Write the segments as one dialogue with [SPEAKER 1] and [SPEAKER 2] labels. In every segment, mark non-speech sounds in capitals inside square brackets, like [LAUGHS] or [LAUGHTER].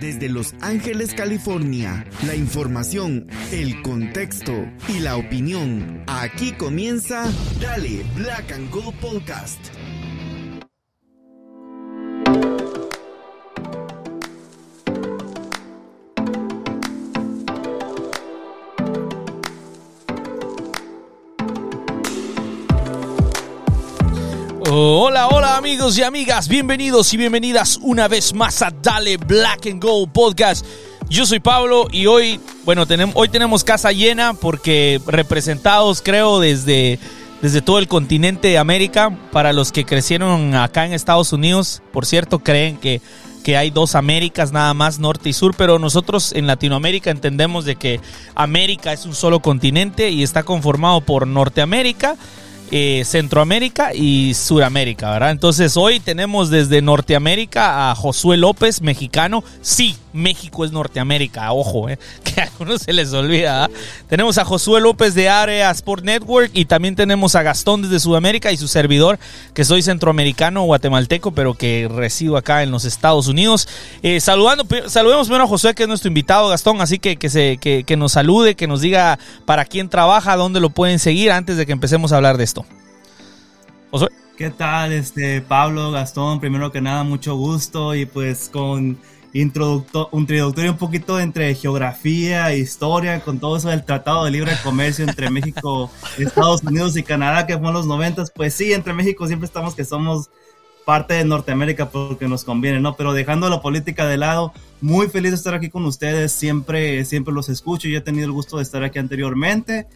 [SPEAKER 1] Desde Los Ángeles, California, la información, el contexto y la opinión. Aquí comienza Dale Black and Gold Podcast.
[SPEAKER 2] Amigos y amigas, bienvenidos y bienvenidas una vez más a Dale Black and Gold Podcast. Yo soy Pablo y hoy, bueno, tenemos, hoy tenemos casa llena porque representados creo desde, desde todo el continente de América, para los que crecieron acá en Estados Unidos, por cierto, creen que, que hay dos Américas nada más, norte y sur, pero nosotros en Latinoamérica entendemos de que América es un solo continente y está conformado por Norteamérica, eh, Centroamérica y Suramérica, ¿verdad? Entonces hoy tenemos desde Norteamérica a Josué López, mexicano. Sí, México es Norteamérica, ojo, eh, [LAUGHS] que a algunos se les olvida. ¿ah? Tenemos a Josué López de Área Sport Network y también tenemos a Gastón desde Sudamérica y su servidor, que soy centroamericano guatemalteco, pero que resido acá en los Estados Unidos. Eh, saludando, saludemos primero a Josué, que es nuestro invitado, Gastón, así que que, se, que, que nos salude, que nos diga para quién trabaja, dónde lo pueden seguir antes de que empecemos a hablar de esto.
[SPEAKER 3] ¿Qué tal, este Pablo, Gastón? Primero que nada, mucho gusto. Y pues con introductor, un introductorio un poquito entre geografía e historia, con todo eso del Tratado de Libre Comercio entre [LAUGHS] México, Estados Unidos y Canadá, que fue en los noventas, pues sí, entre México siempre estamos que somos parte de Norteamérica porque nos conviene, ¿no? Pero dejando la política de lado, muy feliz de estar aquí con ustedes, siempre, siempre los escucho, yo he tenido el gusto de estar aquí anteriormente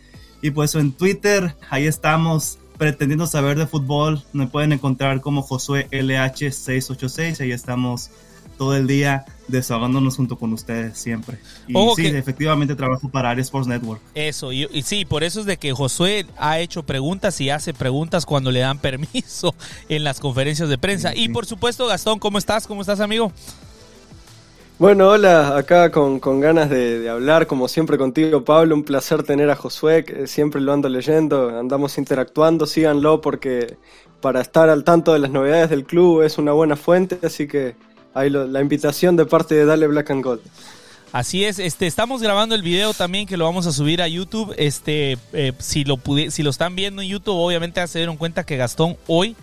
[SPEAKER 3] y pues en Twitter, ahí estamos pretendiendo saber de fútbol, me pueden encontrar como Josué LH686, ahí estamos todo el día desahogándonos junto con ustedes siempre. Y
[SPEAKER 2] Ojo
[SPEAKER 3] sí,
[SPEAKER 2] que-
[SPEAKER 3] efectivamente trabajo para Aria Sports Network.
[SPEAKER 2] Eso, y, y sí, por eso es de que Josué ha hecho preguntas y hace preguntas cuando le dan [LAUGHS] permiso en las conferencias de prensa. Y por supuesto, Gastón, ¿cómo estás? ¿Cómo estás, amigo?
[SPEAKER 4] Bueno, hola, acá con, con ganas de, hablar, como siempre contigo, Pablo, un placer tener a Josué, siempre lo ando leyendo, andamos interactuando, síganlo porque para estar al tanto de las novedades del club es una buena fuente, así que ahí lo- la invitación de parte de Dale Black and Gold.
[SPEAKER 2] Así es, este, estamos grabando el video también que lo vamos a subir a YouTube. Este, eh, si lo pudi- si lo están viendo en YouTube, obviamente se dieron cuenta que Gastón hoy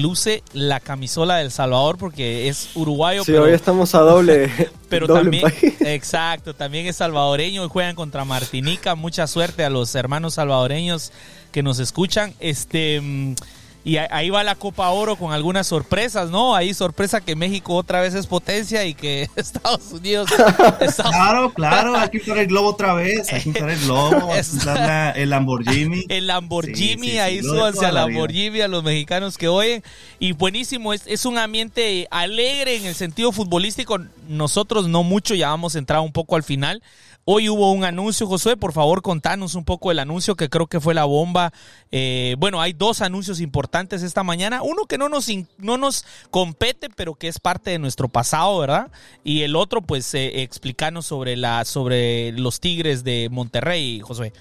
[SPEAKER 2] luce la camisola del Salvador porque es uruguayo,
[SPEAKER 4] Sí,
[SPEAKER 2] pero,
[SPEAKER 4] hoy estamos a doble, [LAUGHS]
[SPEAKER 2] pero
[SPEAKER 4] doble
[SPEAKER 2] también,
[SPEAKER 4] país.
[SPEAKER 2] exacto, también es salvadoreño y juegan contra Martinica. Mucha suerte a los hermanos salvadoreños que nos escuchan. Este, mm, y ahí va la Copa Oro con algunas sorpresas, ¿no? Ahí sorpresa que México otra vez es potencia y que [LAUGHS] Estados Unidos, Estados
[SPEAKER 3] Claro, claro, hay que usar el globo otra vez, hay que usar el globo, hay que
[SPEAKER 2] Es-
[SPEAKER 3] usar la- el Lamborghini.
[SPEAKER 2] El Lamborghini,
[SPEAKER 3] Sí, sí, sí,
[SPEAKER 2] ahí súbanse al. Lamborghini a los mexicanos que oyen. Y buenísimo, es, es un ambiente alegre en el sentido futbolístico. Nosotros no mucho, ya vamos a entrar un poco al final. Hoy hubo un anuncio, Josué, por favor contanos un poco el anuncio que creo que fue la bomba. Eh, bueno, hay dos anuncios importantes esta mañana. Uno que no nos, no nos compete, pero que es parte de nuestro pasado, ¿verdad? Y el otro, pues, eh, explicarnos sobre, la, sobre los Tigres de Monterrey, Josué.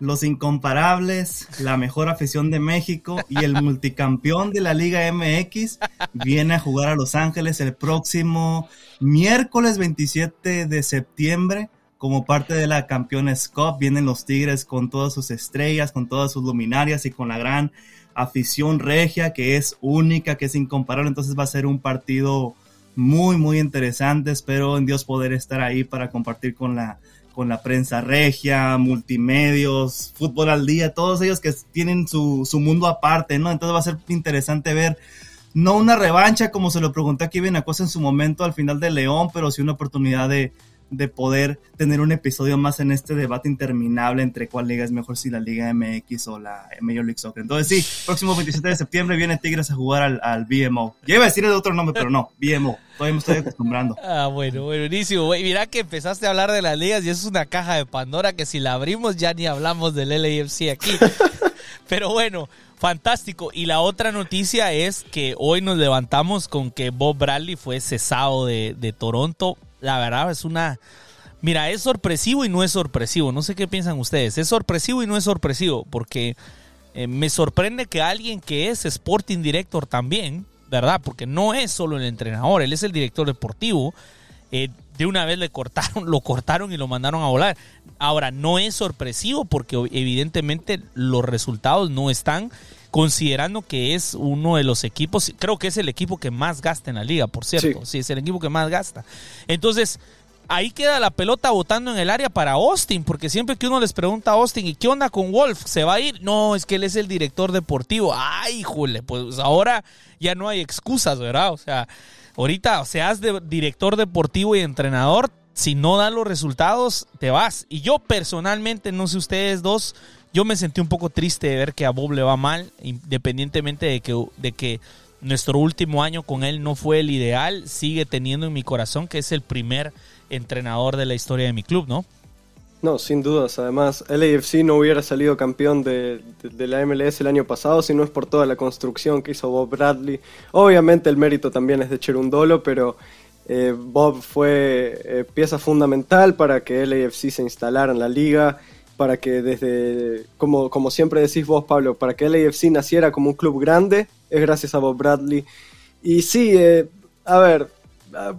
[SPEAKER 3] Los incomparables, la mejor afición de México y el multicampeón de la Liga MX viene a jugar a Los Ángeles el próximo miércoles 27 de septiembre como parte de la Campeones Cup. Vienen los Tigres con todas sus estrellas, con todas sus luminarias y con la gran afición regia que es única, que es incomparable. Entonces va a ser un partido muy, muy interesante. Espero en Dios poder estar ahí para compartir con la con la prensa regia, multimedios, fútbol al día, todos ellos que tienen su, su mundo aparte, ¿no? Entonces va a ser interesante ver, no una revancha como se lo pregunté aquí bien Acosta en su momento al final de León, pero sí una oportunidad de, de poder tener un episodio más en este debate interminable entre cuál liga es mejor, si la Liga MX o la Major League Soccer. Entonces sí, próximo 27 de septiembre viene Tigres a jugar al, al BMO. Ya iba a decir el otro nombre, pero no, BMO. Todavía me estoy acostumbrando. [LAUGHS]
[SPEAKER 2] Ah, bueno, buenísimo. güey. Mira que empezaste a hablar de las ligas y es una caja de Pandora que si la abrimos ya ni hablamos del LAFC aquí. [LAUGHS] Pero bueno, fantástico. Y la otra noticia es que hoy nos levantamos con que Bob Bradley fue cesado de, de Toronto. La verdad es una... Mira, es sorpresivo y no es sorpresivo. No sé qué piensan ustedes. Es sorpresivo y no es sorpresivo porque eh, me sorprende que alguien que es Sporting Director también, ¿verdad? Porque no es solo el entrenador, él es el director deportivo. Eh, de una vez le cortaron, [LAUGHS] lo cortaron y lo mandaron a volar. Ahora, no es sorpresivo porque evidentemente los resultados no están considerando que es uno de los equipos, creo que es el equipo que más gasta en la liga, por cierto, sí, es el equipo que más gasta. Entonces, ahí queda la pelota botando en el área para Austin, porque siempre que uno les pregunta a Austin, ¿y qué onda con Wolf? ¿Se va a ir? No, es que él es el director deportivo. Ay, jule, pues ahora ya no hay excusas, ¿verdad? O sea, ahorita, o seas de director deportivo y entrenador, si no dan los resultados, te vas. Y yo personalmente, no sé ustedes dos, yo me sentí un poco triste de ver que a Bob le va mal, independientemente de que, de que nuestro último año con él no fue el ideal, sigue teniendo en mi corazón que es el primer entrenador de la historia de mi club, ¿no?
[SPEAKER 4] No, sin dudas. Además, LAFC no hubiera salido campeón de, la MLS el año pasado si no es por toda la construcción que hizo Bob Bradley. Obviamente el mérito también es de Cherundolo, pero eh, Bob fue eh, pieza fundamental para que LAFC se instalara en la liga para que desde, como, como siempre decís vos, Pablo, para que el AFC naciera como un club grande, es gracias a Bob Bradley. Y sí, eh, a ver,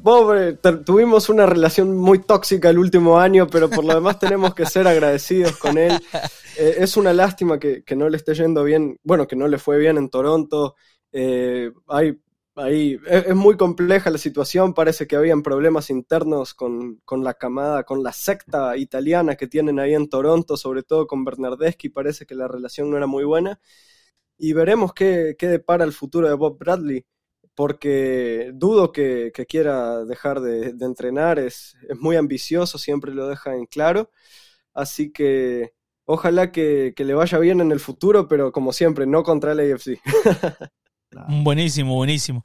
[SPEAKER 4] Bob, eh, tuvimos una relación muy tóxica el último año, pero por lo demás tenemos que ser agradecidos con él. Eh, es una lástima que, que, no le esté yendo bien, bueno, que no le fue bien en Toronto. hay ahí es, muy compleja la situación, parece que habían problemas internos con, la camada, con la secta italiana que tienen ahí en Toronto, sobre todo con Bernardeschi, parece que la relación no era muy buena. Y veremos qué, qué depara el futuro de Bob Bradley, porque dudo que, quiera dejar de, entrenar, es, es, muy ambicioso, siempre lo deja en claro, así que ojalá que, que le vaya bien en el futuro, pero como siempre, no contra el AFC. [LAUGHS]
[SPEAKER 2] Buenísimo, buenísimo.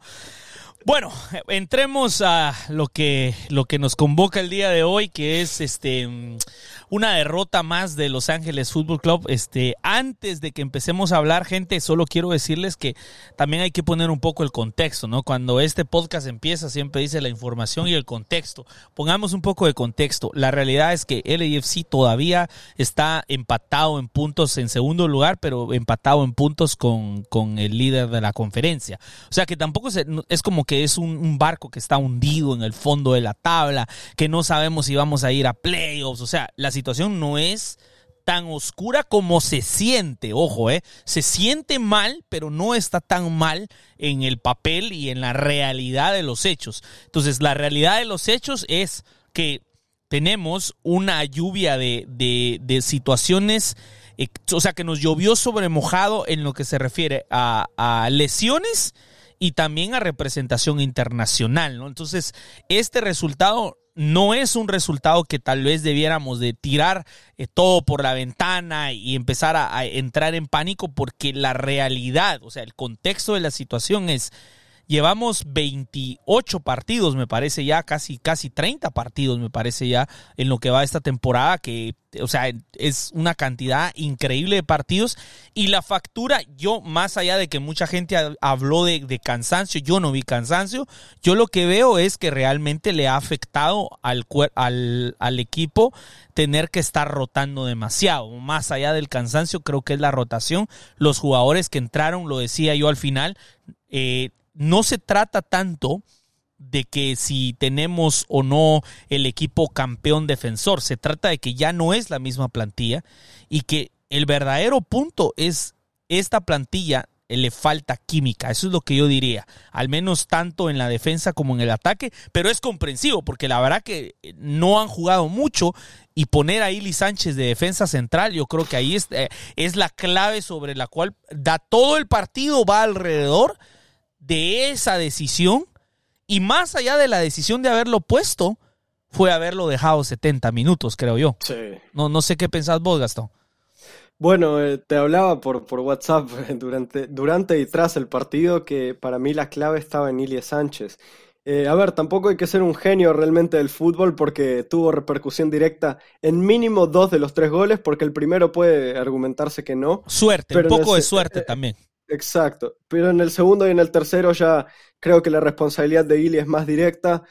[SPEAKER 2] Bueno, entremos a lo que, lo que nos convoca el día de hoy, que es este una derrota más de Los Ángeles Fútbol Club. Este, antes de que empecemos a hablar, gente, solo quiero decirles que también hay que poner un poco el contexto, ¿no? Cuando este podcast empieza, siempre dice la información y el contexto. Pongamos un poco de contexto. La realidad es que LAFC todavía está empatado en puntos en segundo lugar, pero empatado en puntos con, con el líder de la conferencia. O sea que tampoco es como que es un, un barco que está hundido en el fondo de la tabla, que no sabemos si vamos a ir a playoffs. O sea, la situación no es tan oscura como se siente, ojo, eh, se siente mal, pero no está tan mal en el papel y en la realidad de los hechos. Entonces, la realidad de los hechos es que tenemos una lluvia de, de, situaciones, eh, o sea, que nos llovió sobre mojado en lo que se refiere a, a lesiones y también a representación internacional, ¿no? Entonces, este resultado no es un resultado que tal vez debiéramos de tirar eh, todo por la ventana y empezar a, entrar en pánico porque la realidad, o sea, el contexto de la situación es Llevamos 28 partidos, me parece ya, casi, casi 30 partidos, me parece ya, en lo que va esta temporada, que, o sea, es una cantidad increíble de partidos. Y la factura, yo, más allá de que mucha gente habló de, cansancio, yo no vi cansancio, yo lo que veo es que realmente le ha afectado al, al, al equipo tener que estar rotando demasiado. Más allá del cansancio, creo que es la rotación. Los jugadores que entraron, lo decía yo al final, eh, no se trata tanto de que si tenemos o no el equipo campeón defensor, se trata de que ya no es la misma plantilla y que el verdadero punto es esta plantilla le falta química, eso es lo que yo diría, al menos tanto en la defensa como en el ataque, pero es comprensivo porque la verdad que no han jugado mucho y poner a Ili Sánchez de defensa central, yo creo que ahí es, eh, es la clave sobre la cual da todo el partido, va alrededor de esa decisión y más allá de la decisión de haberlo puesto, fue haberlo dejado 70 minutos, creo yo. Sí. No, no sé qué pensás vos, Gastón.
[SPEAKER 4] Bueno, eh, te hablaba por, por WhatsApp [LAUGHS] durante, durante y tras el partido que para mí la clave estaba en Ilie Sánchez. Eh, a ver, tampoco hay que ser un genio realmente del fútbol porque tuvo repercusión directa en mínimo dos de los tres goles, porque el primero puede argumentarse que no.
[SPEAKER 2] Suerte, un poco de suerte eh, también.
[SPEAKER 4] Exacto, pero en el segundo y en el tercero ya creo que la responsabilidad de Ili es más directa.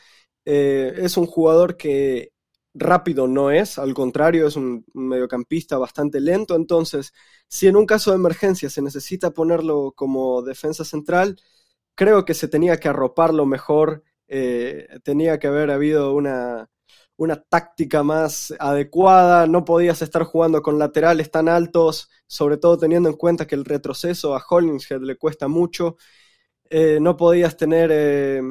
[SPEAKER 4] Eh, es un jugador que rápido no es, al contrario, es un, mediocampista bastante lento, entonces si en un caso de emergencia se necesita ponerlo como defensa central, creo que se tenía que arroparlo mejor, eh, tenía que haber habido una, una táctica más adecuada, no podías estar jugando con laterales tan altos, sobre todo teniendo en cuenta que el retroceso a Hollingshead le cuesta mucho, eh, no podías tener eh,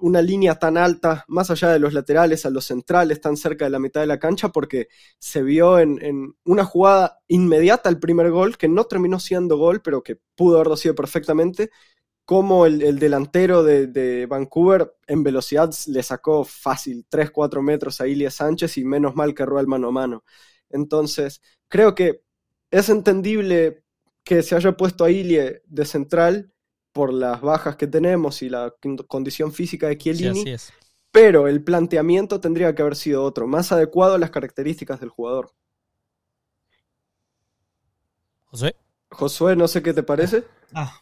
[SPEAKER 4] una línea tan alta, más allá de los laterales, a los centrales, tan cerca de la mitad de la cancha, porque se vio en, una jugada inmediata al primer gol, que no terminó siendo gol, pero que pudo haberlo sido perfectamente, como el, delantero de, Vancouver en velocidad le sacó fácil 3-4 metros a Ilia Sánchez y menos mal que erró el mano a mano. Entonces, creo que es entendible que se haya puesto a Ilie de central por las bajas que tenemos y la condición física de Chiellini, pero el planteamiento tendría que haber sido otro, más adecuado a las características del jugador.
[SPEAKER 2] José.
[SPEAKER 4] Josué, no sé qué te parece.
[SPEAKER 3] Ah.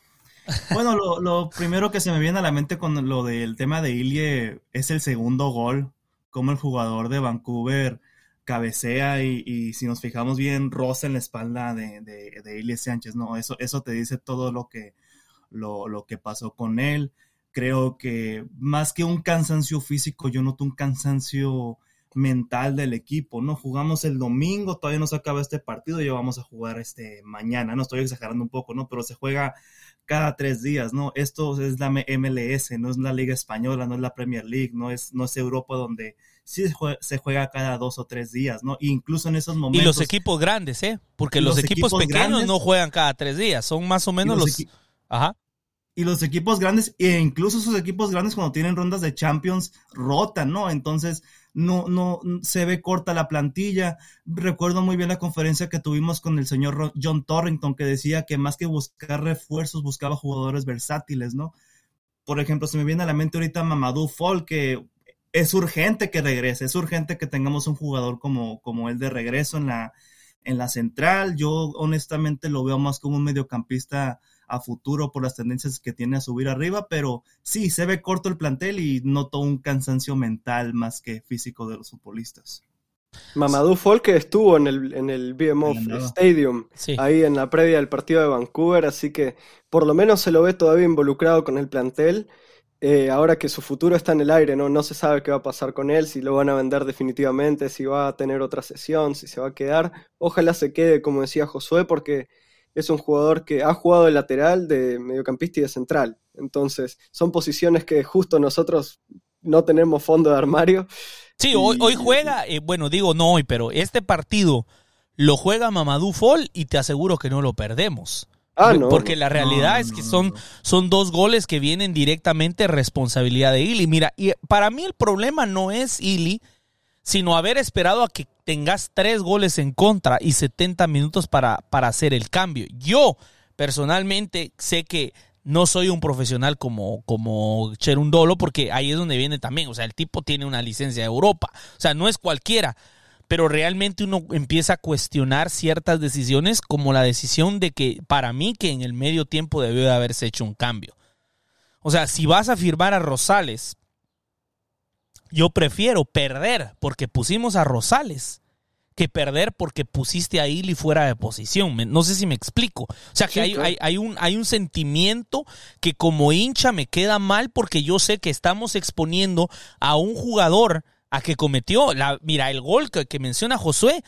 [SPEAKER 3] Bueno, lo, primero que se me viene a la mente con lo del tema de Ilie es el segundo gol, como el jugador de Vancouver cabecea y, si nos fijamos bien, roza en la espalda de, de, de Ilie Sánchez, ¿no? Eso, eso te dice todo lo que, lo, que pasó con él. Creo que más que un cansancio físico, yo noto un cansancio mental del equipo, ¿no? Jugamos el domingo, todavía no se acaba este partido y vamos a jugar este mañana, no estoy exagerando un poco, ¿no? Pero se juega cada tres días, ¿no? Esto es la MLS, no es la Liga Española, no es la Premier League, no es, no es Europa donde sí se juega, cada dos o tres días, ¿no? incluso en esos momentos...
[SPEAKER 2] Y los equipos grandes, ¿eh? Porque los, equipos, pequeños no juegan cada tres días, son más o menos los... Ajá
[SPEAKER 3] y los equipos grandes, e incluso esos equipos grandes cuando tienen rondas de Champions, rotan, ¿no? Entonces, no, no, se ve corta la plantilla. Recuerdo muy bien la conferencia que tuvimos con el señor John Torrington, que decía que más que buscar refuerzos, buscaba jugadores versátiles, ¿no? Por ejemplo, se me viene a la mente ahorita Mamadou Fall, que es urgente que regrese, es urgente que tengamos un jugador como, como él de regreso en la, en la central. Yo honestamente lo veo más como un mediocampista a futuro por las tendencias que tiene a subir arriba, pero sí, se ve corto el plantel y noto un cansancio mental más que físico de los futbolistas.
[SPEAKER 4] Mamadou Folk estuvo en el, en el BMO Stadium, ahí en la previa del partido de Vancouver, así que por lo menos se lo ve todavía involucrado con el plantel. Eh, ahora que su futuro está en el aire, ¿no? no se sabe qué va a pasar con él, si lo van a vender definitivamente, si va a tener otra sesión, si se va a quedar. Ojalá se quede, como decía Josué, porque es un jugador que ha jugado de lateral, de mediocampista y de central. Entonces, son posiciones que justo nosotros no tenemos fondo de armario.
[SPEAKER 2] Sí, hoy, hoy juega, eh, bueno, digo no hoy, pero este partido lo juega Mamadou Fall y te aseguro que no lo perdemos. Ah, no, Porque la realidad es que son, son dos goles que vienen directamente responsabilidad de Ili. Mira, y para mí el problema no es Ili, sino haber esperado a que tengas tres goles en contra y 70 minutos para, para hacer el cambio. Yo personalmente sé que no soy un profesional como, como Cherundolo, porque ahí es donde viene también. O sea, el tipo tiene una licencia de Europa. O sea, no es cualquiera. Pero realmente uno empieza a cuestionar ciertas decisiones, como la decisión de que, para mí, que en el medio tiempo debió de haberse hecho un cambio. O sea, si vas a firmar a Rosales yo prefiero perder porque pusimos a Rosales que perder porque pusiste a Ili fuera de posición. No sé si me explico. O sea, que hay, un, hay un sentimiento que como hincha me queda mal porque yo sé que estamos exponiendo a un jugador a que cometió, la, mira, el gol que, que menciona Josué,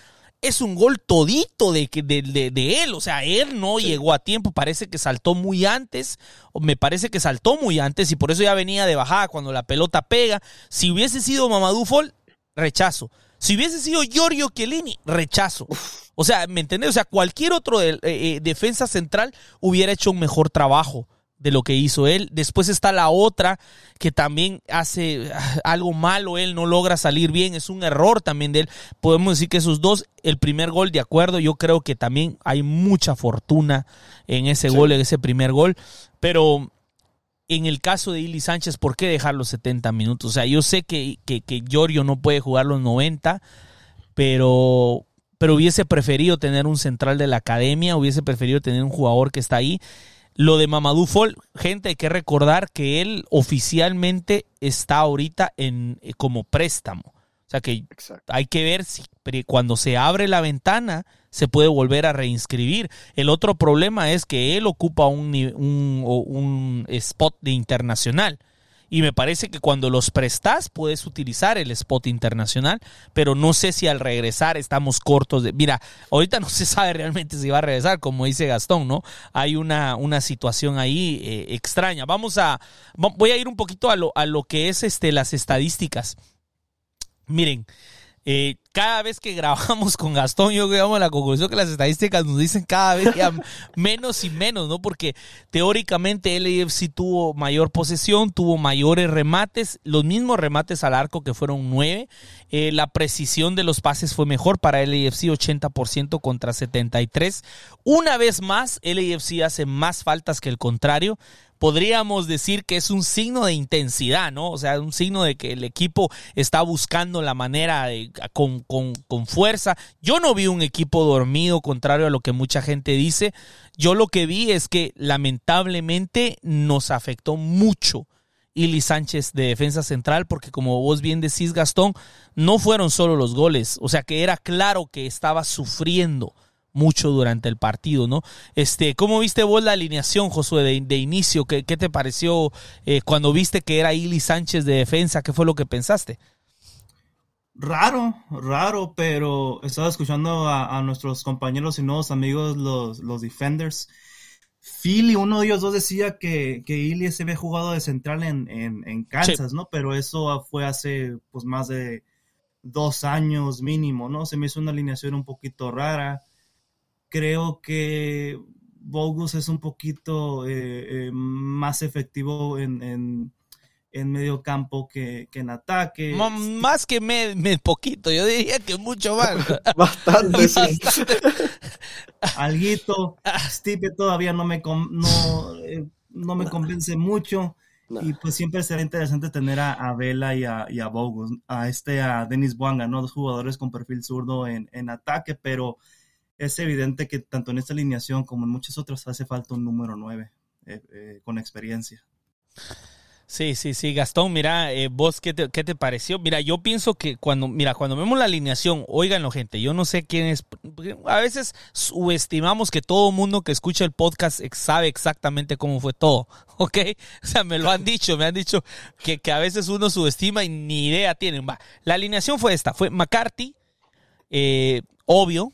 [SPEAKER 2] es un gol todito de, de, de, él. O sea, él no llegó a tiempo. Parece que saltó muy antes. O me parece que saltó muy antes y por eso ya venía de bajada cuando la pelota pega. Si hubiese sido Mamadou Fall, rechazo. Si hubiese sido Giorgio Chiellini, rechazo. O sea, ¿me entiendes? O sea, cualquier otro eh, eh, defensa central hubiera hecho un mejor trabajo de lo que hizo él. Después está la otra que también hace ah, algo malo, él no logra salir bien, es un error también de él. Podemos decir que esos dos, el primer gol, de acuerdo, yo creo que también hay mucha fortuna en ese gol, en ese primer gol, pero en el caso de Ili Sánchez, ¿por qué dejar los 70 minutos? O sea, yo sé que, que, que Giorgio no puede jugar los 90, pero pero hubiese preferido tener un central de la academia, hubiese preferido tener un jugador que está ahí. Lo de Mamadou Fall, gente, hay que recordar que él oficialmente está ahorita en, eh, como préstamo. O sea que hay que ver si cuando se abre la ventana se puede volver a reinscribir. El otro problema es que él ocupa un, un, un spot de internacional. Y me parece que cuando los prestas puedes utilizar el spot internacional, pero no sé si al regresar estamos cortos de... Mira, ahorita no [LAUGHS] se sabe realmente si va a regresar, como dice Gastón, ¿no? Hay una, una situación ahí eh, extraña. Vamos a... Voy a ir un poquito a lo, a lo que es este, las estadísticas. Miren, eh, cada vez que grabamos con Gastón, yo llegamos a la conclusión que las estadísticas nos dicen cada vez ya [LAUGHS] menos y menos, ¿no? Porque teóricamente el AFC tuvo mayor posesión, tuvo mayores remates, los mismos remates al arco que fueron nueve. Eh, la precisión de los pases fue mejor para el AFC, 80% contra 73. Una vez más, el AFC hace más faltas que el contrario podríamos decir que es un signo de intensidad, ¿no? O sea, un signo de que el equipo está buscando la manera de, con, con, con, fuerza. Yo no vi un equipo dormido, contrario a lo que mucha gente dice. Yo lo que vi es que lamentablemente nos afectó mucho. Ili Sánchez de defensa central, porque como vos bien decís, Gastón, no fueron solo los goles, o sea que era claro que estaba sufriendo mucho durante el partido, ¿no? Este, ¿cómo viste vos la alineación, Josué, de, inicio? ¿Qué, te pareció eh, cuando viste que era Ili Sánchez de defensa? ¿Qué fue lo que pensaste?
[SPEAKER 3] Raro, raro, pero estaba escuchando a, nuestros compañeros y nuevos amigos, los, los Defenders. Philly, uno de ellos dos decía que, que Ili se había jugado de central en, en, Kansas, ¿no? Pero eso fue hace pues más de dos años mínimo, ¿no? Se me hizo una alineación un poquito rara creo que Bogus es un poquito eh, eh, más efectivo en, medio campo que, en ataque.
[SPEAKER 2] más que me, poquito, yo diría que mucho más. [LAUGHS]
[SPEAKER 4] Bastante, sí.
[SPEAKER 3] Alguito, Steve todavía no me, no, eh, no me convence mucho. Y pues siempre será interesante tener a, Vela y a, y a Bogus, a este, a Denis Buanga, ¿no? Dos jugadores con perfil zurdo en, en ataque, pero es evidente que tanto en esta alineación como en muchas otras hace falta un número 9 eh, eh, con experiencia.
[SPEAKER 2] Sí, sí, sí, Gastón, mira, eh, vos, ¿qué te, ¿qué te, pareció? Mira, yo pienso que cuando, mira, cuando vemos la alineación, óiganlo, gente, yo no sé quién es, a veces subestimamos que todo mundo que escucha el podcast sabe exactamente cómo fue todo, [LAUGHS] ¿ok? O sea, me lo han dicho, me han dicho que, que a veces uno subestima y ni idea tienen. Va, la alineación fue esta, fue McCarthy, obvio,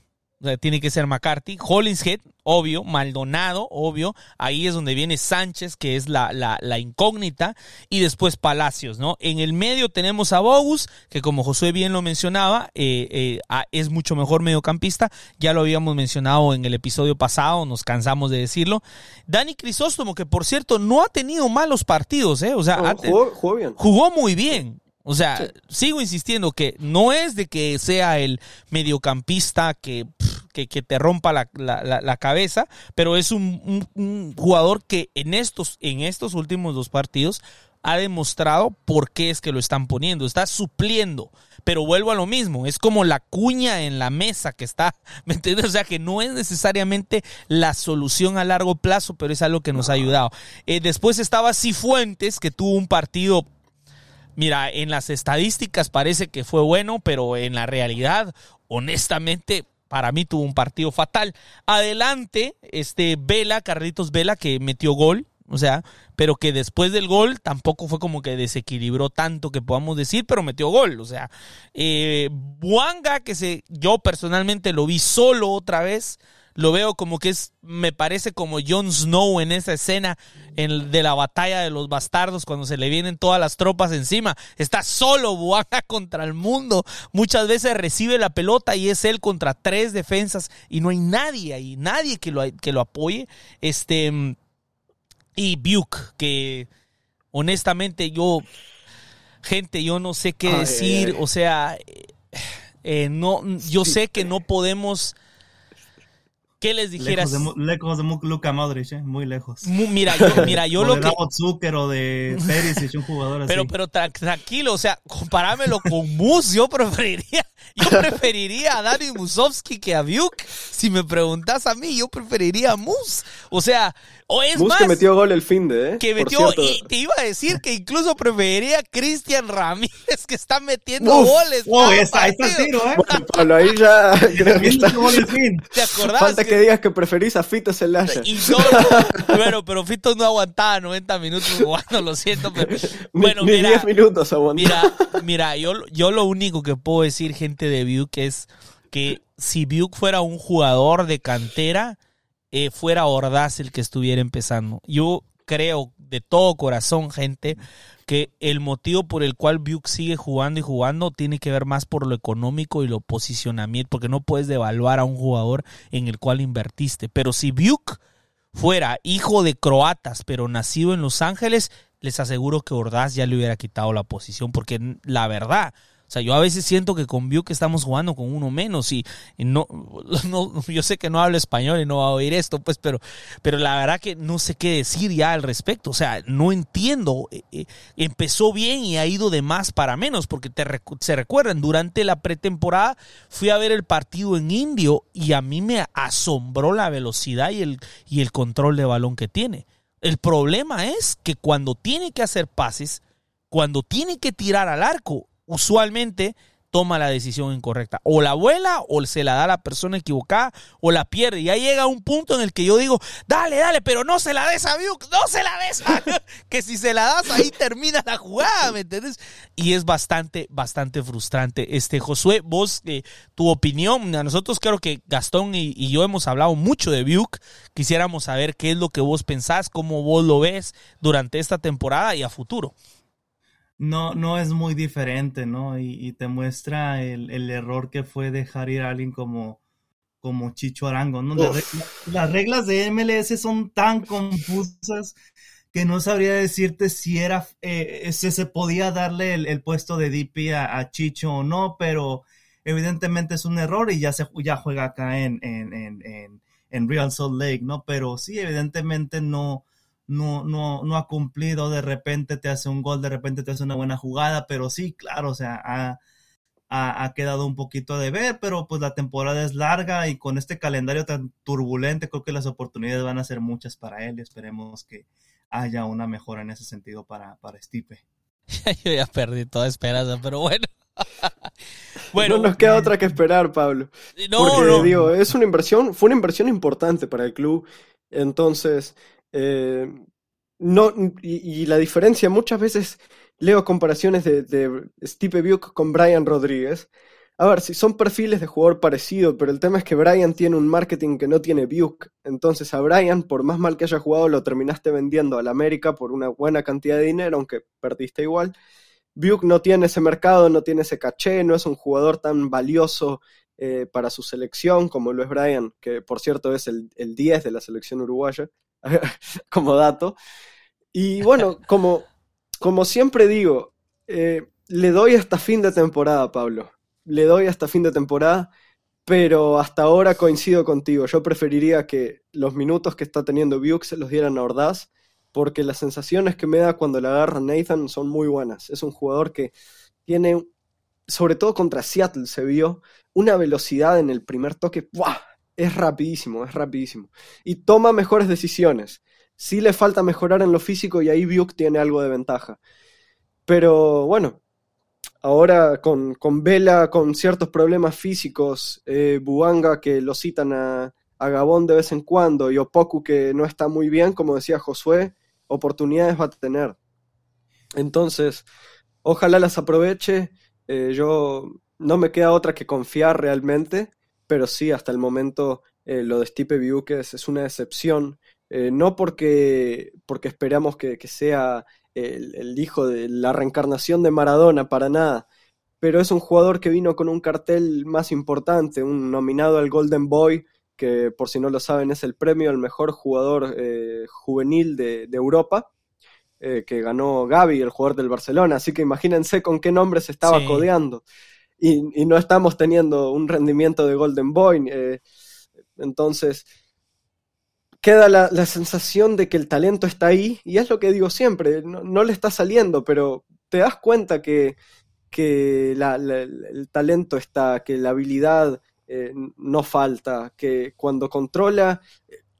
[SPEAKER 2] tiene que ser McCarthy, Hollinshead, obvio, Maldonado, obvio, ahí es donde viene Sánchez, que es la, la, incógnita, y después Palacios, ¿no? En el medio tenemos a Bogus, que como Josué bien lo mencionaba, eh, eh, es mucho mejor mediocampista, ya lo habíamos mencionado en el episodio pasado, nos cansamos de decirlo. Dani Crisóstomo, que por cierto no ha tenido malos partidos, ¿eh? O sea,
[SPEAKER 4] jugó, bien.
[SPEAKER 2] jugó muy bien, o sea, sigo insistiendo que no es de que sea el mediocampista que, que, te rompa la, la, cabeza, pero es un, un, jugador que en estos, en estos últimos dos partidos ha demostrado por qué es que lo están poniendo. Está supliendo. Pero vuelvo a lo mismo. Es como la cuña en la mesa que está. [LAUGHS] ¿Me entiendes? O sea que no es necesariamente la solución a largo plazo, pero es algo que nos ha ayudado. Eh, después estaba Cifuentes, que tuvo un partido Mira, en las estadísticas parece que fue bueno, pero en la realidad, honestamente, para mí tuvo un partido fatal. Adelante, este Vela, Carlitos Vela, que metió gol, o sea, pero que después del gol tampoco fue como que desequilibró tanto que podamos decir, pero metió gol, o sea, eh, Buanga, que se, yo personalmente lo vi solo otra vez, lo veo como que es, me parece como Jon Snow en esa escena en, de la batalla de los bastardos cuando se le vienen todas las tropas encima. Está solo [LAUGHS] Buanga contra el mundo. Muchas veces recibe la pelota y es él contra tres defensas y no hay nadie ahí, nadie que lo, que lo apoye. Este, y Buke, que honestamente yo, gente, yo no sé qué decir. O sea, eh, no, yo sé que no podemos ¿Qué les dijeras?
[SPEAKER 3] Lejos de, Luca Modric, ¿eh? muy lejos.
[SPEAKER 2] Mira, yo, mira, yo [LAUGHS] lo
[SPEAKER 3] de
[SPEAKER 2] que.
[SPEAKER 3] Zucker o de [LAUGHS] Perisic, un jugador así.
[SPEAKER 2] Pero, pero tranquilo, o sea, comparámelo con Mus, yo preferiría, yo preferiría a Dani Musovski que a Biuk. Si me preguntas a mí, yo preferiría a Mus. O sea, O es
[SPEAKER 4] Mus
[SPEAKER 2] más,
[SPEAKER 4] que metió gol el fin de, ¿eh?
[SPEAKER 2] que metió, y te iba a decir que incluso preferiría a Cristian Ramírez que está metiendo
[SPEAKER 3] Uf,
[SPEAKER 2] goles. cada
[SPEAKER 3] está, ahí está tiro, ¿eh?
[SPEAKER 4] Bueno, Pablo, ahí ya [LAUGHS] creo que está.
[SPEAKER 2] ¿Te acordás?
[SPEAKER 4] Falta que digas que preferís a Fito Celaya.
[SPEAKER 2] Y no, bueno, pero Fito no aguantaba 90 minutos jugando, lo siento, pero bueno,
[SPEAKER 4] ni,
[SPEAKER 2] mira,
[SPEAKER 4] 10 minutos aguantó.
[SPEAKER 2] mira, mira, yo, yo lo único que puedo decir, gente de Buick, es que si Buick fuera un jugador de cantera, eh, fuera Ordaz el que estuviera empezando. Yo creo de todo corazón, gente, que el motivo por el cual Buick sigue jugando y jugando tiene que ver más por lo económico y lo posicionamiento, porque no puedes devaluar a un jugador en el cual invertiste. Pero si Buick fuera hijo de croatas, pero nacido en Los Ángeles, les aseguro que Ordaz ya le hubiera quitado la posición, porque la verdad, sea, yo a veces siento que con Buick estamos jugando con uno menos y, no, [LAUGHS] no, yo sé que no hablo español y no va a oír esto, pues, pero, pero la verdad que no sé qué decir ya al respecto. O sea, no entiendo. Eh, eh, empezó bien y ha ido de más para menos, porque te se recuerdan, durante la pretemporada fui a ver el partido en Indio y a mí me asombró la velocidad y el, y el control de balón que tiene. El problema es que cuando tiene que hacer pases, cuando tiene que tirar al arco, usualmente toma la decisión incorrecta. O la vuela, o se la da a la persona equivocada, o la pierde. Y ya llega un punto en el que yo digo, dale, dale, pero no se la des a Biuk, no se la des a [LAUGHS] Que si se la das, ahí termina la jugada, ¿me entiendes? Y es bastante, bastante frustrante. Este, Josué, vos, eh, tu opinión, a nosotros creo que Gastón y, yo hemos hablado mucho de Biuk. Quisiéramos saber qué es lo que vos pensás, cómo vos lo ves durante esta temporada y a futuro.
[SPEAKER 3] No, no es muy diferente, ¿no? Y, y te muestra el, el error que fue dejar ir a alguien como, como Chicho Arango, ¿no? Las, las reglas de MLS son tan confusas que no sabría decirte si era, eh, si se podía darle el, el puesto de DP a, a Chicho o no, pero evidentemente es un error y ya se ya juega acá en, en, en, en, en Real Salt Lake, ¿no? Pero sí, evidentemente no, no, no, no ha cumplido, de repente te hace un gol, de repente te hace una buena jugada, pero sí, claro, o sea, ha, ha, ha quedado un poquito de ver, pero pues la temporada es larga y con este calendario tan turbulente, creo que las oportunidades van a ser muchas para él y esperemos que haya una mejora en ese sentido para, para Stipe. [LAUGHS]
[SPEAKER 2] Yo ya perdí toda esperanza, pero bueno. [LAUGHS]
[SPEAKER 4] no nos queda otra que esperar, Pablo.
[SPEAKER 2] no,
[SPEAKER 4] Porque,
[SPEAKER 2] no.
[SPEAKER 4] digo, es una inversión, fue una inversión importante para el club. Entonces, eh, no, y, la diferencia, muchas veces leo comparaciones de, de Buick con Brian Rodríguez. A ver, si son perfiles de jugador parecido, pero el tema es que Brian tiene un marketing que no tiene Buick. Entonces a Brian, por más mal que haya jugado, lo terminaste vendiendo al América por una buena cantidad de dinero, aunque perdiste igual. Buick no tiene ese mercado, no tiene ese caché, no es un jugador tan valioso eh, para su selección como lo es Brian, que por cierto es el, el 10 de la selección uruguaya, [LAUGHS] como dato. Y bueno, como, como siempre digo, eh, le doy hasta fin de temporada, Pablo. Le doy hasta fin de temporada, pero hasta ahora coincido contigo. Yo preferiría que los minutos que está teniendo Buick se los dieran a Ordaz, porque las sensaciones que me da cuando le agarra Nathan son muy buenas. Es un jugador que tiene, sobre todo contra Seattle, se vio una velocidad en el primer toque. Es rapidísimo, es rapidísimo. Y toma mejores decisiones. Sí le falta mejorar en lo físico y ahí Buick tiene algo de ventaja. Pero bueno, ahora con, con Vela, con ciertos problemas físicos, eh, Buanga que lo citan a, a, Gabón de vez en cuando y Opoku que no está muy bien, como decía Josué, oportunidades va a tener. Entonces, ojalá las aproveche. Eh, yo no me queda otra que confiar realmente, pero sí, hasta el momento eh, lo de Stipe Biuques es una decepción. Eh, no porque, porque esperamos que, que sea el, el, hijo de la reencarnación de Maradona, para nada. Pero es un jugador que vino con un cartel más importante, un nominado al Golden Boy, que por si no lo saben es el premio al mejor jugador eh, juvenil de, de Europa, eh, que ganó Gaby, el jugador del Barcelona. Así que imagínense con qué nombre se estaba sí. codeando. Y, no estamos teniendo un rendimiento de Golden Boy. Eh, entonces, queda la, la, sensación de que el talento está ahí, y es lo que digo siempre, no, le está saliendo, pero te das cuenta que, que el talento está, que la habilidad eh, no falta, que cuando controla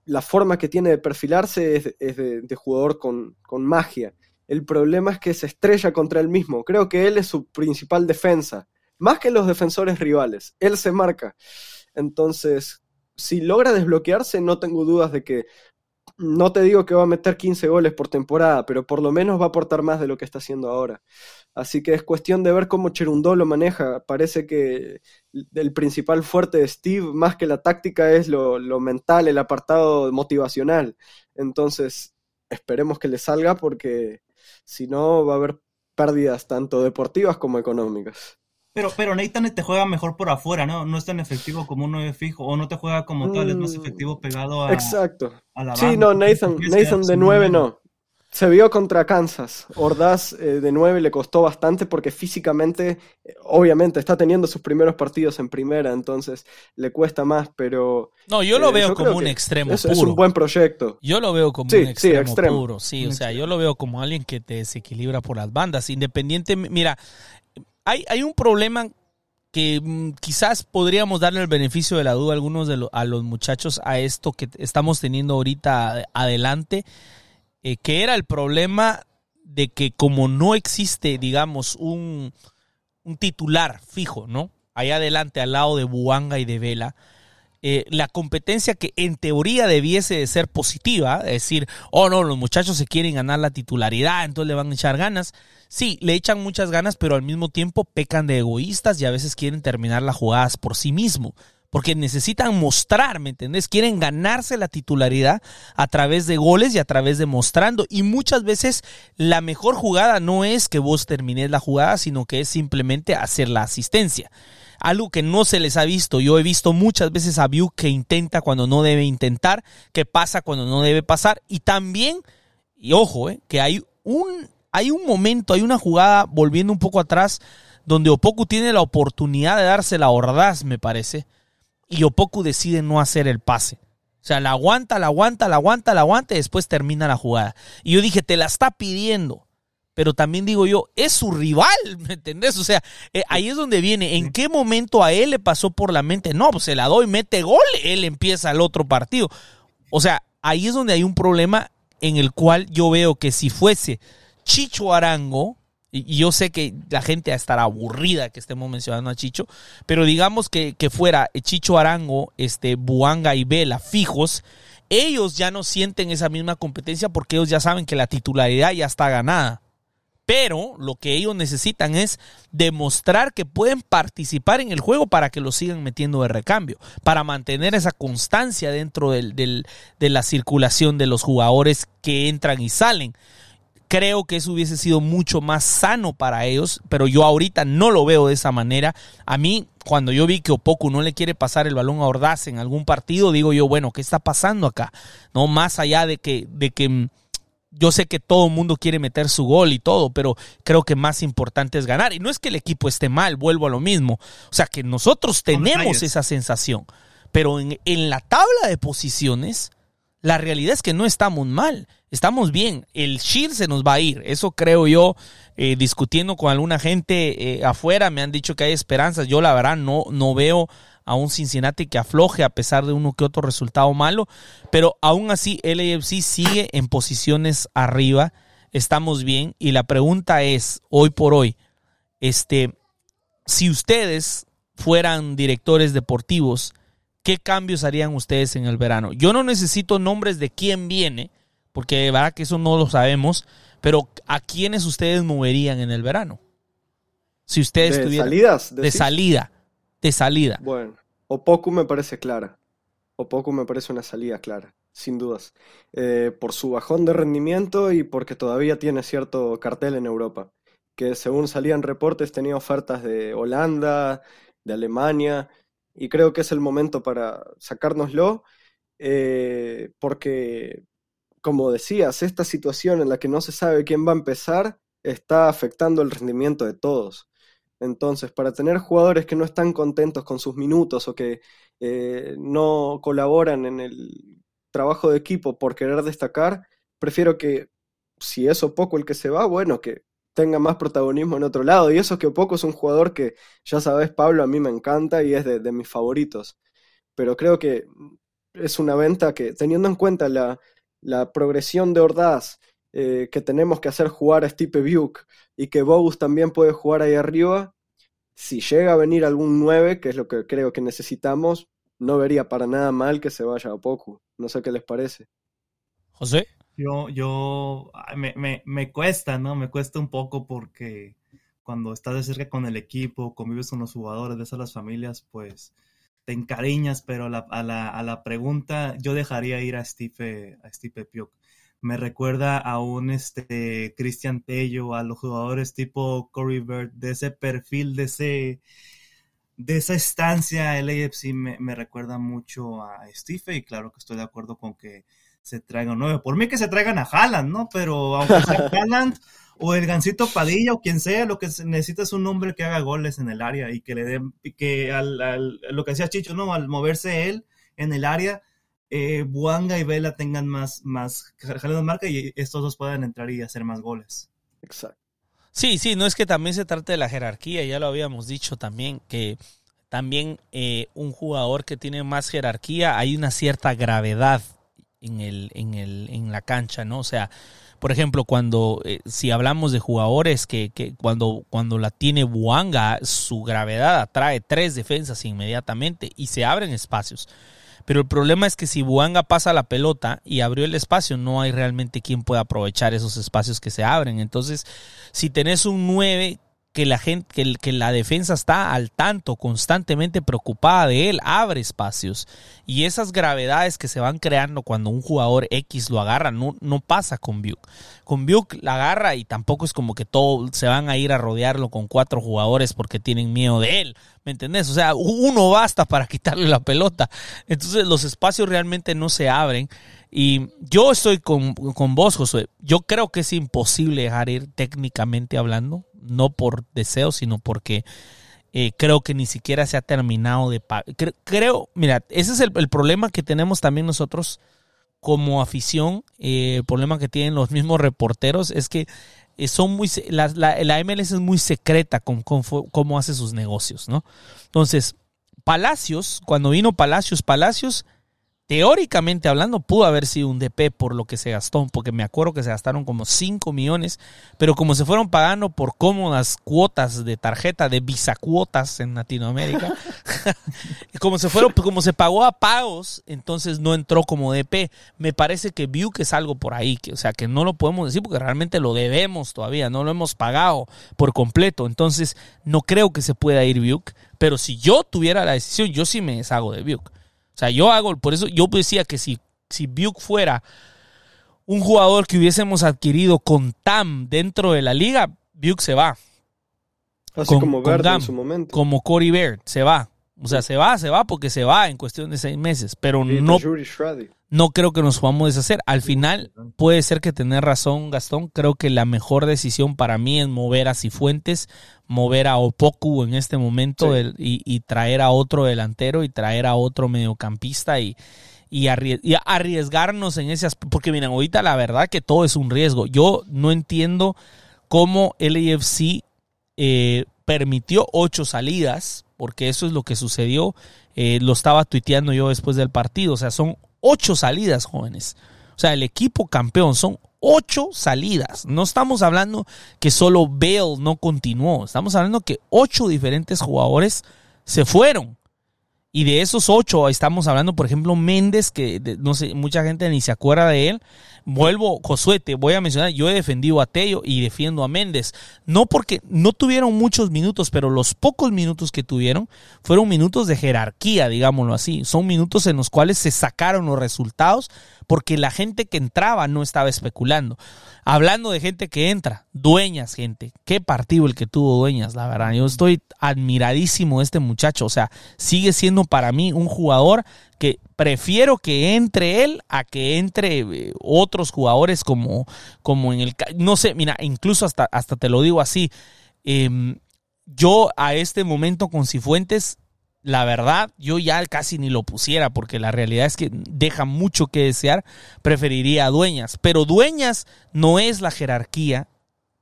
[SPEAKER 4] la forma que tiene de perfilarse es, de, jugador con, con, magia. El problema es que se estrella contra él mismo. Creo que él es su principal defensa, más que los defensores rivales. Él se marca. Entonces, si logra desbloquearse, no tengo dudas de que no te digo que va a meter 15 goles por temporada, pero por lo menos va a aportar más de lo que está haciendo ahora. Así que es cuestión de ver cómo Cherundó lo maneja. Parece que el principal fuerte de Steve, más que la táctica, es lo, mental, el apartado motivacional. Entonces, esperemos que le salga porque si no va a haber pérdidas tanto deportivas como económicas.
[SPEAKER 3] Pero, pero Nathan te juega mejor por afuera, ¿no? No es tan efectivo como un 9 fijo, o no te juega como tal, es más mm, efectivo pegado a,
[SPEAKER 4] Exacto. Sí, no, Nathan, Nathan de 9 no. Se vio contra Kansas. Ordaz eh, de 9 le costó bastante porque físicamente, eh, obviamente, está teniendo sus primeros partidos en primera, entonces le cuesta más, pero...
[SPEAKER 2] No, yo lo eh, veo como un extremo
[SPEAKER 4] puro. Es un buen proyecto.
[SPEAKER 2] Yo lo veo como un extremo, puro, sí, o sea, yo lo veo como alguien que te desequilibra por las bandas, independiente... Mira, hay, un problema que mm, quizás podríamos darle el beneficio de la duda a algunos de a los muchachos a esto que estamos teniendo ahorita adelante eh, que era el problema de que como no existe, digamos, un, un titular fijo, ¿no? Allá adelante, al lado de Buanga y de Vela, eh, la competencia que en teoría debiese de ser positiva, es decir, oh no, los muchachos se quieren ganar la titularidad, entonces le van a echar ganas. Sí, le echan muchas ganas, pero al mismo tiempo pecan de egoístas y a veces quieren terminar las jugadas por sí mismo porque necesitan mostrar, ¿me entendés? Quieren ganarse la titularidad a través de goles y a través de mostrando. Y muchas veces la mejor jugada no es que vos termines la jugada, sino que es simplemente hacer la asistencia. Algo que no se les ha visto. Yo he visto muchas veces a View que intenta cuando no debe intentar, que pasa cuando no debe pasar. Y también, y ojo, eh, que hay un, hay un momento, hay una jugada, volviendo un poco atrás, donde Opoku tiene la oportunidad de darse la Ordaz, me parece y Opoku decide no hacer el pase. O sea, la aguanta, la aguanta, la aguanta, la aguanta y después termina la jugada. Y yo dije, te la está pidiendo. Pero también digo yo, es su rival, [LAUGHS] ¿me entendés? O sea, eh, ahí es donde viene. ¿En qué momento a él le pasó por la mente? No, pues se la doy, mete gol, él empieza el otro partido. O sea, ahí es donde hay un problema en el cual yo veo que si fuese Chicho Arango, y yo sé que la gente estará aburrida que estemos mencionando a Chicho, pero digamos que, fuera Chicho Arango, este, Buanga y Vela fijos, ellos ya no sienten esa misma competencia porque ellos ya saben que la titularidad ya está ganada. Pero lo que ellos necesitan es demostrar que pueden participar en el juego para que lo sigan metiendo de recambio, para mantener esa constancia dentro del, de la circulación de los jugadores que entran y salen. Creo que eso hubiese sido mucho más sano para ellos, pero yo ahorita no lo veo de esa manera. A mí, cuando yo vi que Opoku no le quiere pasar el balón a Ordaz en algún partido, digo yo, bueno, ¿qué está pasando acá? No, más allá de que, de que mm, yo sé que todo el mundo quiere meter su gol y todo, pero creo que más importante es ganar. Y no es que el equipo esté mal, vuelvo a lo mismo. O sea, que nosotros tenemos esa sensación. Pero en, en la tabla de posiciones, la realidad es que no estamos mal, estamos bien. El Shield se nos va a ir, eso creo yo. Eh, discutiendo con alguna gente eh, afuera, me han dicho que hay esperanzas. Yo la verdad no, no veo a un Cincinnati que afloje a pesar de uno que otro resultado malo, pero aún así el AFC sigue en posiciones arriba, estamos bien y la pregunta es, hoy por hoy, este, si ustedes fueran directores deportivos, ¿qué cambios harían ustedes en el verano? Yo no necesito nombres de quién viene, porque de verdad que eso no lo sabemos, pero ¿a quiénes ustedes moverían en el verano? Si ustedes
[SPEAKER 4] ¿De salidas?
[SPEAKER 2] De salida, de salida.
[SPEAKER 4] Bueno, o poco me parece clara. O poco me parece una salida clara, sin dudas. Eh, por su bajón de rendimiento y porque todavía tiene cierto cartel en Europa. Que según salían reportes tenía ofertas de Holanda, de Alemania, y creo que es el momento para sacárnoslo, eh, porque, como decías, esta situación en la que no se sabe quién va a empezar está afectando el rendimiento de todos. Entonces, para tener jugadores que no están contentos con sus minutos o que eh, no colaboran en el trabajo de equipo por querer destacar, prefiero que, si eso poco el que se va, bueno, que tenga más protagonismo en otro lado. Y eso que poco es un jugador que, ya sabes, Pablo, a mí me encanta y es de, mis favoritos. Pero creo que es una venta que, teniendo en cuenta la, la progresión de Ordaz, eh, que tenemos que hacer jugar a Stipe Buke y que Bogus también puede jugar ahí arriba, si llega a venir algún 9, que es lo que creo que necesitamos, no vería para nada mal que se vaya a poco. No sé qué les parece.
[SPEAKER 2] José.
[SPEAKER 3] Yo, yo, me, me, me, cuesta, ¿no? Me cuesta un poco porque cuando estás de cerca con el equipo, convives con los jugadores, ves a las familias, pues te encariñas, pero a la, a la, a la pregunta, yo dejaría ir a Steve, a Steve Piok. Me recuerda a un este, Christian Tello, a los jugadores tipo Corey Bird, de ese perfil, de ese de esa estancia, el AFC me, me, recuerda mucho a Steve y claro que estoy de acuerdo con que se traigan nueve. Por mí que se traigan a Haaland, ¿no? Pero aunque sea [LAUGHS] Haaland o el Gancito Padilla o quien sea, lo que se necesita es un hombre que haga goles en el área y que le den, que al, al, lo que decía Chicho, ¿no? Al moverse él en el área, eh, Buanga y Vela tengan más, más de marca y estos dos puedan entrar y hacer más goles.
[SPEAKER 4] Exacto.
[SPEAKER 2] Sí, sí, no es que también se trate de la jerarquía, ya lo habíamos dicho también, que también eh, un jugador que tiene más jerarquía, hay una cierta gravedad en, el, en, el, en la cancha, ¿no? O sea, por ejemplo, cuando, eh, si hablamos de jugadores que, que, cuando, cuando la tiene Buanga, su gravedad atrae tres defensas inmediatamente y se abren espacios. Pero el problema es que si Buanga pasa la pelota y abrió el espacio, no hay realmente quien pueda aprovechar esos espacios que se abren. Entonces, si tenés un 9 que la gente, que, que, la defensa está al tanto, constantemente preocupada de él, abre espacios. Y esas gravedades que se van creando cuando un jugador X lo agarra, no, no pasa con Buke. Con Buke la agarra y tampoco es como que todo se van a ir a rodearlo con cuatro jugadores porque tienen miedo de él. ¿Me entendés? O sea, uno basta para [LAUGHS] quitarle la pelota. Entonces los espacios realmente no se abren. Y yo estoy con, con vos, Josué. Yo creo que es imposible dejar ir técnicamente hablando no por deseo, sino porque eh, creo que ni siquiera se ha terminado de pagar. Creo, mira, ese es el, problema que tenemos también nosotros como afición, eh, el problema que tienen los mismos reporteros es que eh, son muy, la, la, MLS es muy secreta con cómo hace sus negocios, ¿no? Entonces, Palacios, cuando vino Palacios, Palacios teóricamente hablando, pudo haber sido un DP por lo que se gastó, porque me acuerdo que se gastaron como 5 millones, pero como se fueron pagando por cómodas cuotas de tarjeta, de visa cuotas en Latinoamérica, [LAUGHS] [LAUGHS] como se fueron, como se pagó a pagos, entonces no entró como DP. Me parece que vio que es algo por ahí, que, o sea, que no lo podemos decir porque realmente lo debemos todavía, no lo hemos pagado por completo, entonces no creo que se pueda ir Buke, pero si yo tuviera la decisión, yo sí me deshago de Buke. O sea, yo hago, por eso yo decía que si, si Buke fuera un jugador que hubiésemos adquirido con TAM dentro de la liga, Buke se va.
[SPEAKER 4] Así como Verde en su momento.
[SPEAKER 2] Como Corey Baird, se va. O sea, se va, se va porque se va en cuestión de seis meses. Pero no, no creo que nos podamos deshacer. Al final, puede ser que tenés razón, Gastón. Creo que la mejor decisión para mí es mover a Cifuentes, mover a Opoku en este momento y, traer a otro delantero y traer a otro mediocampista y, y, arriesgarnos en ese aspecto. Porque miren, ahorita la verdad que todo es un riesgo. Yo no entiendo cómo el AFC eh, permitió ocho salidas, porque eso es lo que sucedió. Eh, lo estaba tuiteando yo después del partido. O sea, son ocho salidas, jóvenes. O sea, el equipo campeón son ocho salidas. No estamos hablando que solo Bale no continuó. Estamos hablando que ocho diferentes jugadores se fueron. Y de esos ocho, estamos hablando, por ejemplo, Méndez, que no sé, mucha gente ni se acuerda de él. Vuelvo, Josué, te voy a mencionar, yo he defendido a Tello y defiendo a Méndez. No porque no tuvieron muchos minutos, pero los pocos minutos que tuvieron fueron minutos de jerarquía, digámoslo así. Son minutos en los cuales se sacaron los resultados porque la gente que entraba no estaba especulando. Hablando de gente que entra, dueñas, gente. Qué partido el que tuvo dueñas, la verdad. Yo estoy admiradísimo de este muchacho. O sea, sigue siendo para mí un jugador que prefiero que entre él a que entre eh, otros jugadores como, como en el... No sé, mira, incluso hasta, hasta te lo digo así. Em, yo a este momento con Cifuentes la verdad, yo ya casi ni lo pusiera porque la realidad es que deja mucho que desear. Preferiría a Dueñas, pero Dueñas no es la jerarquía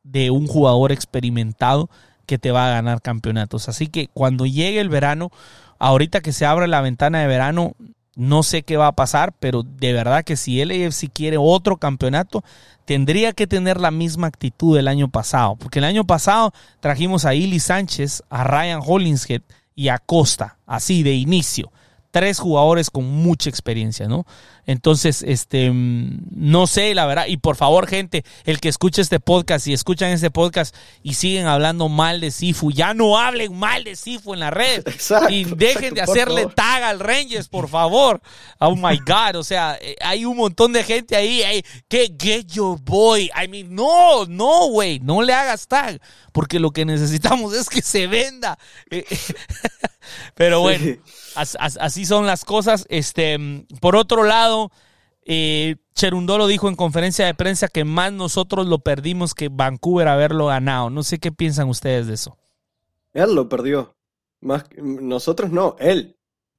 [SPEAKER 2] de un jugador experimentado que te va a ganar campeonatos. Así que cuando llegue el verano, ahorita que se abre la ventana de verano, No sé qué va a pasar, pero de verdad que si LAFC quiere otro campeonato, tendría que tener la misma actitud del año pasado. Porque el año pasado trajimos a Ili Sánchez, a Ryan Hollingshead y a Costa, así de inicio tres jugadores con mucha experiencia, ¿no? Entonces, este, mm, no sé, la verdad, y por favor, gente, el que escuche este podcast y escuchan este podcast y siguen hablando mal de Sifu, ya no hablen mal de Sifu en la red. [LAUGHS] y dejen de hacerle tag al Rangers, por favor. Oh my God, o sea, eh, hay un montón de gente ahí, que get your boy. I mean, no, no, güey, no le hagas tag, porque lo que necesitamos es que se venda. [LAUGHS] Pero bueno así son las cosas. Este, por otro lado, eh, Cherundolo dijo en conferencia de prensa que más nosotros lo perdimos que Vancouver haberlo ganado. No sé qué piensan ustedes de eso.
[SPEAKER 4] Él lo perdió. Más, nosotros no, él.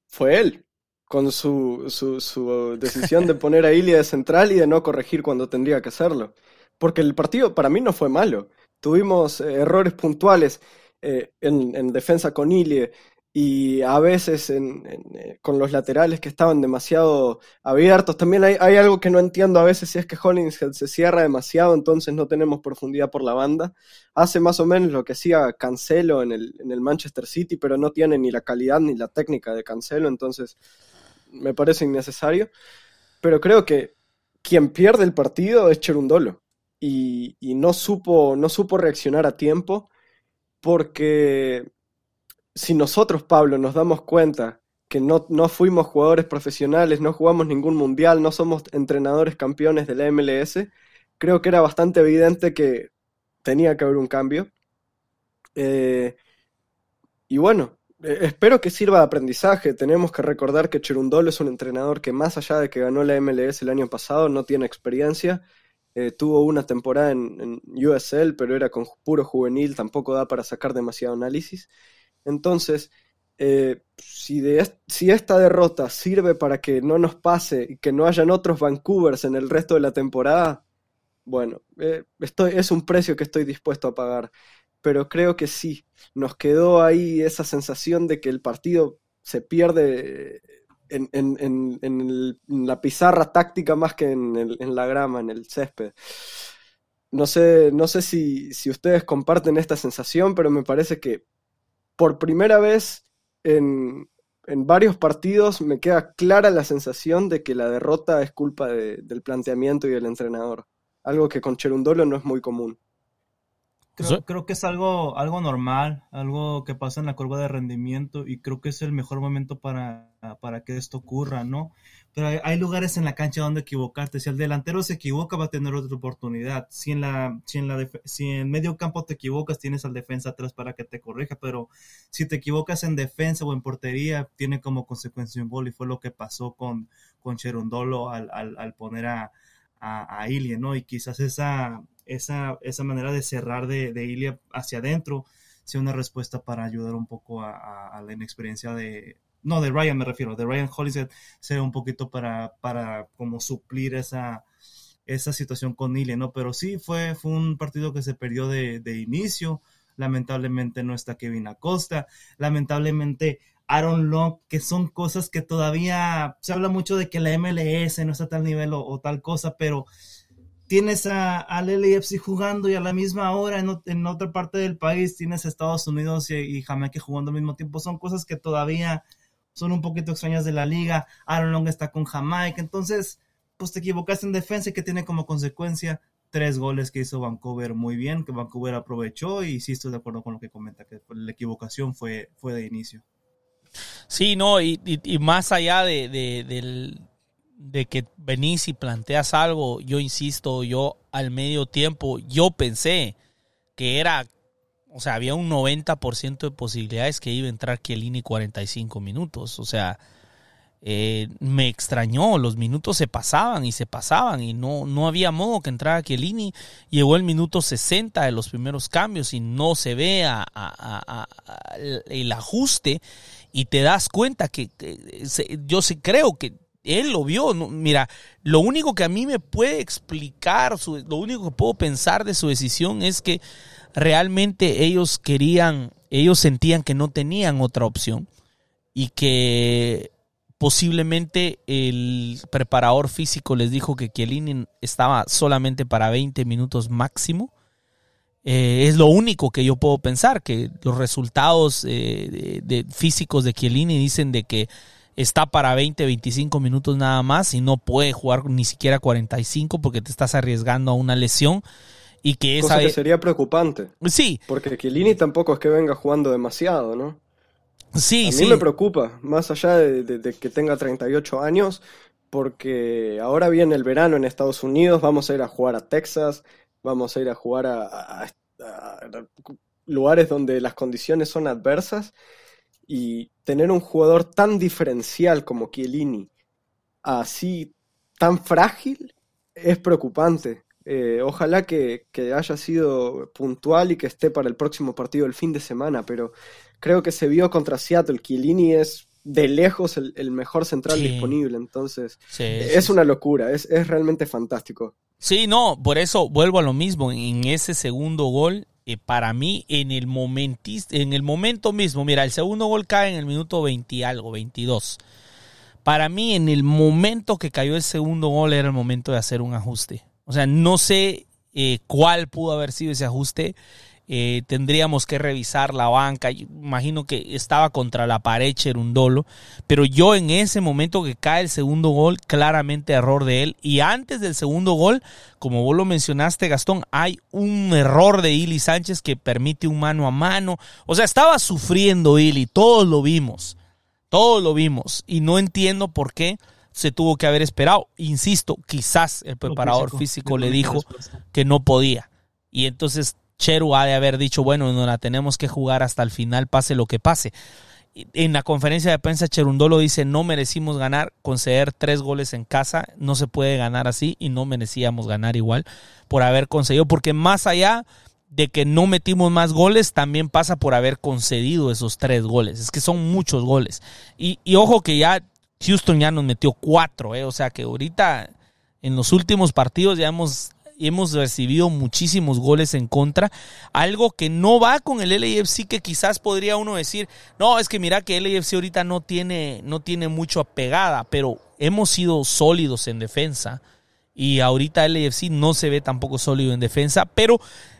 [SPEAKER 4] Fue él. Con su, su, decisión de [LAUGHS] poner a Ilia de central y de no corregir cuando tendría que hacerlo. Porque el partido para mí no fue malo. Tuvimos eh, errores puntuales eh, en, en, defensa con Ilie y a veces eh, con los laterales que estaban demasiado abiertos. También hay, algo que no entiendo a veces si es que Hollingshead se cierra demasiado, entonces no tenemos profundidad por la banda. Hace más o menos lo que hacía Cancelo en el, en el Manchester City, pero no tiene ni la calidad ni la técnica de Cancelo, entonces me parece innecesario. Pero creo que quien pierde el partido es Cherundolo y, y no, supo, no supo reaccionar a tiempo porque si nosotros, Pablo, nos damos cuenta que no, no, fuimos jugadores profesionales, no jugamos ningún mundial, no somos entrenadores campeones de la MLS, creo que era bastante evidente que tenía que haber un cambio. Eh, y bueno, eh, espero que sirva de aprendizaje. Tenemos que recordar que Cherundolo es un entrenador que más allá de que ganó la MLS el año pasado, no tiene experiencia. Eh, tuvo una temporada en, en, USL, pero era con puro juvenil, tampoco da para sacar demasiado análisis. Entonces, eh, si, si esta derrota sirve para que no nos pase y que no hayan otros Vancouvers en el resto de la temporada, bueno, eh, estoy, es un precio que estoy dispuesto a pagar. Pero creo que sí, nos quedó ahí esa sensación de que el partido se pierde en, en, la pizarra táctica más que en, la grama, en el césped. No sé, no sé si, si ustedes comparten esta sensación, pero me parece que por primera vez en, varios partidos me queda clara la sensación de que la derrota es culpa del planteamiento y del entrenador. Algo que con Cherundolo no es muy común.
[SPEAKER 3] Creo, que es algo, algo normal, algo que pasa en la curva de rendimiento y creo que es el mejor momento para, para que esto ocurra, ¿no? Pero hay, lugares en la cancha donde equivocarte. Si el delantero se equivoca, va a tener otra oportunidad. Si en, la, si en, la si en medio campo te equivocas, tienes al defensa atrás para que te corrija. Pero si te equivocas en defensa o en portería, tiene como consecuencia un gol. Y fue lo que pasó con, con Cherundolo al, al, poner a, a, a Ilie, ¿no? Y quizás esa, esa, esa manera de cerrar de, de Ilie hacia adentro sea una respuesta para ayudar un poco a, la inexperiencia de, no, de Ryan me refiero, de Ryan Hollingshead, sea un poquito para, para como suplir esa, esa situación con Ile, ¿no? Pero sí, fue, fue un partido que se perdió de, de inicio, lamentablemente no está Kevin Acosta, lamentablemente Aaron Long, que son cosas que todavía se habla mucho de que la MLS no está a tal nivel o, tal cosa, pero tienes a, al LAFC jugando y a la misma hora en, otra parte del país tienes a Estados Unidos y, y Jamaica jugando al mismo tiempo, son cosas que todavía son un poquito extrañas de la liga. Aaron Long está con Jamaica. Entonces, pues te equivocaste en defensa y que tiene como consecuencia tres goles que hizo Vancouver muy bien, que Vancouver aprovechó y sí estoy de acuerdo con lo que comenta, que la equivocación fue, fue de inicio.
[SPEAKER 2] Sí, no, y, más allá de, de, de, que venís y planteas algo, yo insisto, yo al medio tiempo, yo pensé que era o sea, había un 90% de posibilidades que iba a entrar Chiellini 45 minutos. O sea, eh, me extrañó, los minutos se pasaban y se pasaban y no, no había modo que entrara Chiellini. Llegó el minuto 60 de los primeros cambios y no se ve el ajuste y te das cuenta que, yo sí creo que él lo vio. mira, lo único que a mí me puede explicar, lo único que puedo pensar de su decisión es que realmente ellos querían, ellos sentían que no tenían otra opción y que posiblemente el preparador físico les dijo que Chiellini estaba solamente para 20 minutos máximo. Eh, es lo único que yo puedo pensar, que los resultados eh, de, físicos de Chiellini dicen de que está para 20, 25 minutos nada más y no puede jugar ni siquiera 45 porque te estás arriesgando a una lesión y que
[SPEAKER 4] esa que sería preocupante.
[SPEAKER 2] Sí.
[SPEAKER 4] Porque Chiellini tampoco es que venga jugando demasiado, ¿no?
[SPEAKER 2] Sí,
[SPEAKER 4] a
[SPEAKER 2] mí
[SPEAKER 4] me preocupa, más allá de, que tenga 38 años, porque ahora viene el verano en Estados Unidos, vamos a ir a jugar a Texas, vamos a ir a jugar a, lugares donde las condiciones son adversas y tener un jugador tan diferencial como Chiellini, así tan frágil, es preocupante. Eh, ojalá que, que, haya sido puntual y que esté para el próximo partido el fin de semana, pero creo que se vio contra Seattle. Chiellini es de lejos el, mejor central disponible, entonces es una locura, es, realmente fantástico.
[SPEAKER 2] Sí, no, por eso vuelvo a lo mismo, en ese segundo gol, eh, para mí, en el, en el momento mismo, mira, el segundo gol cae en el minuto 20 y algo, 22. Para mí, en el momento que cayó el segundo gol, era el momento de hacer un ajuste. O sea, no sé eh, cuál pudo haber sido ese ajuste. Eh, tendríamos que revisar la banca. imagino que estaba contra la pared Cherundolo, pero yo en ese momento que cae el segundo gol, claramente error de él. Y antes del segundo gol, como vos lo mencionaste, Gastón, hay un error de Ili Sánchez que permite un mano a mano. O sea, estaba sufriendo Ili, todos lo vimos, todos lo vimos. Y no entiendo por qué se tuvo que haber esperado. Insisto, quizás el preparador físico le dijo que no podía. Y entonces Cheru ha de haber dicho, bueno, no la tenemos que jugar hasta el final, pase lo que pase. En la conferencia de prensa, Cherundolo dice, no merecimos ganar, conceder tres goles en casa, no se puede ganar así y no merecíamos ganar igual por haber concedido, porque más allá de que no metimos más goles, también pasa por haber concedido esos tres goles. Es que son muchos goles. Y, y ojo que ya Houston ya nos metió cuatro, eh, o sea que ahorita en los últimos partidos ya hemos hemos recibido muchísimos goles en contra, algo que no va con el LAFC que quizás podría uno decir, no, es que mira que LAFC ahorita no tiene, no tiene mucho apegada, pero hemos sido sólidos en defensa y ahorita LAFC no se ve tampoco sólido en defensa, pero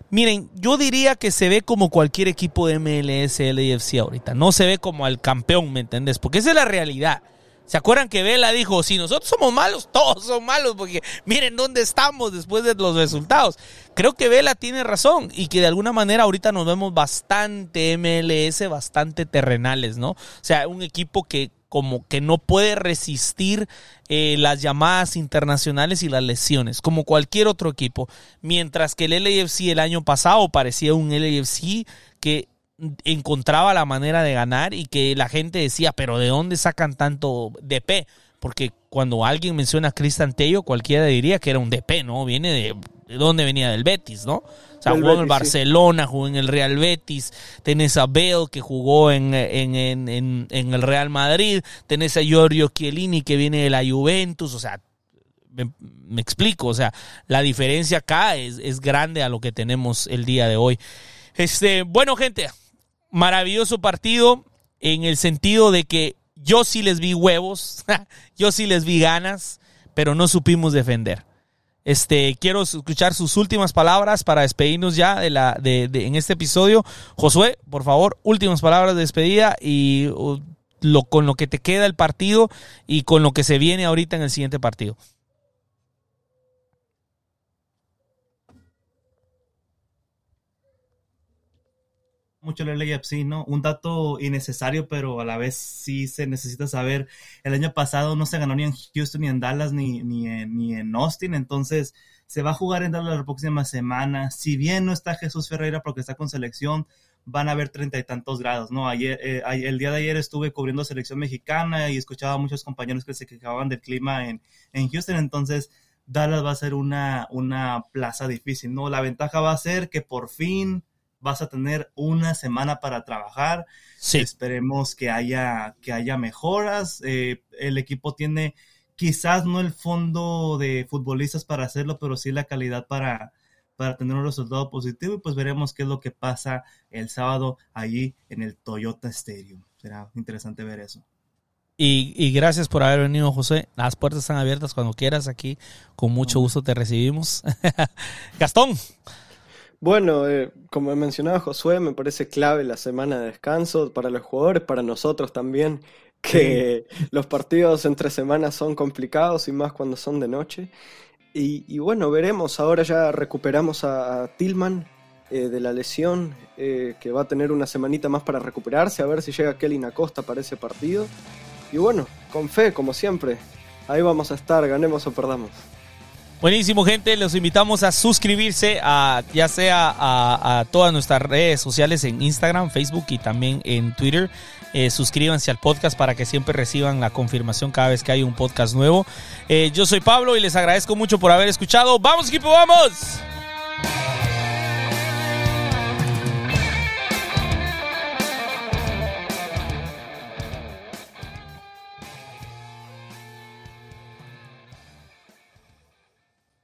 [SPEAKER 2] miren, yo diría que se ve como cualquier equipo de MLS, LAFC ahorita, no se ve como el campeón, ¿me entendés? Porque esa es la realidad. ¿Se acuerdan que Vela dijo, si nosotros somos malos, [LAUGHS] todos son malos, porque miren dónde estamos después de los resultados? Creo que Vela tiene razón y que de alguna manera ahorita nos vemos bastante MLS, bastante terrenales, ¿no? O sea, un equipo que como que no puede resistir eh, las llamadas internacionales y las lesiones, como cualquier otro equipo. Mientras que el LAFC el año pasado parecía un LAFC que encontraba la manera de ganar y que la gente decía, pero ¿de dónde sacan tanto DP? Porque cuando alguien menciona a Cristian Tello, cualquiera diría que era un DP, ¿no? Viene de, de dónde venía del Betis, ¿no? O sea, jugó en el Barcelona, jugó en el Real Betis, tenés a Bale que jugó en, en, en, en, el Real Madrid, tenés a Giorgio Chiellini que viene de la Juventus, o sea, me, me explico, o sea, la diferencia acá es, es grande a lo que tenemos el día de hoy. Este, bueno, gente, maravilloso partido en el sentido de que yo sí les vi huevos, [LAUGHS] yo sí les vi ganas, pero no supimos defender. Este, quiero escuchar sus últimas palabras para despedirnos ya de la, de, en este episodio. Josué, por favor, últimas palabras de despedida y uh, lo, con lo que te queda el partido y con lo que se viene ahorita en el siguiente partido.
[SPEAKER 3] Mucho el LAFC, ¿no? Un dato innecesario, pero a la vez sí se necesita saber. El año pasado no se ganó ni en Houston, ni en Dallas, ni, ni, en, ni en Austin, entonces se va a jugar en Dallas la próxima semana. Si bien no está Jesús Ferreira porque está con selección, van a haber treinta y tantos grados, ¿no? Ayer, eh, el día de ayer estuve cubriendo selección mexicana y escuchaba a muchos compañeros que se quejaban del clima en, en Houston, entonces Dallas va a ser una, una plaza difícil, ¿no? La ventaja va a ser que por fin vas a tener una semana para trabajar. Esperemos que haya, que haya mejoras. Eh, el equipo tiene quizás no el fondo de futbolistas para hacerlo, pero sí la calidad para, para tener un resultado positivo y pues veremos qué es lo que pasa el sábado allí en el Toyota Stadium. Será interesante ver eso.
[SPEAKER 2] Y, gracias por haber venido, José. Las puertas están abiertas cuando quieras aquí. Con mucho gusto te recibimos. [LAUGHS] Gastón.
[SPEAKER 4] Bueno, eh, como mencionaba Josué, me parece clave la semana de descanso para los jugadores, para nosotros también, [LAUGHS] que los partidos entre semanas son complicados y más cuando son de noche. Y, bueno, veremos, ahora ya recuperamos a, Tillman eh, de la lesión, eh, que va a tener una semanita más para recuperarse, a ver si llega Kelly Acosta para ese partido. Y bueno, con fe, como siempre, ahí vamos a estar, ganemos o perdamos.
[SPEAKER 2] Buenísimo, gente. Los invitamos a suscribirse a ya sea a, todas nuestras redes sociales en Instagram, Facebook y también en Twitter. Eh, suscríbanse al podcast para que siempre reciban la confirmación cada vez que hay un podcast nuevo. Eh, yo soy Pablo y les agradezco mucho por haber escuchado. ¡Vamos, equipo, vamos!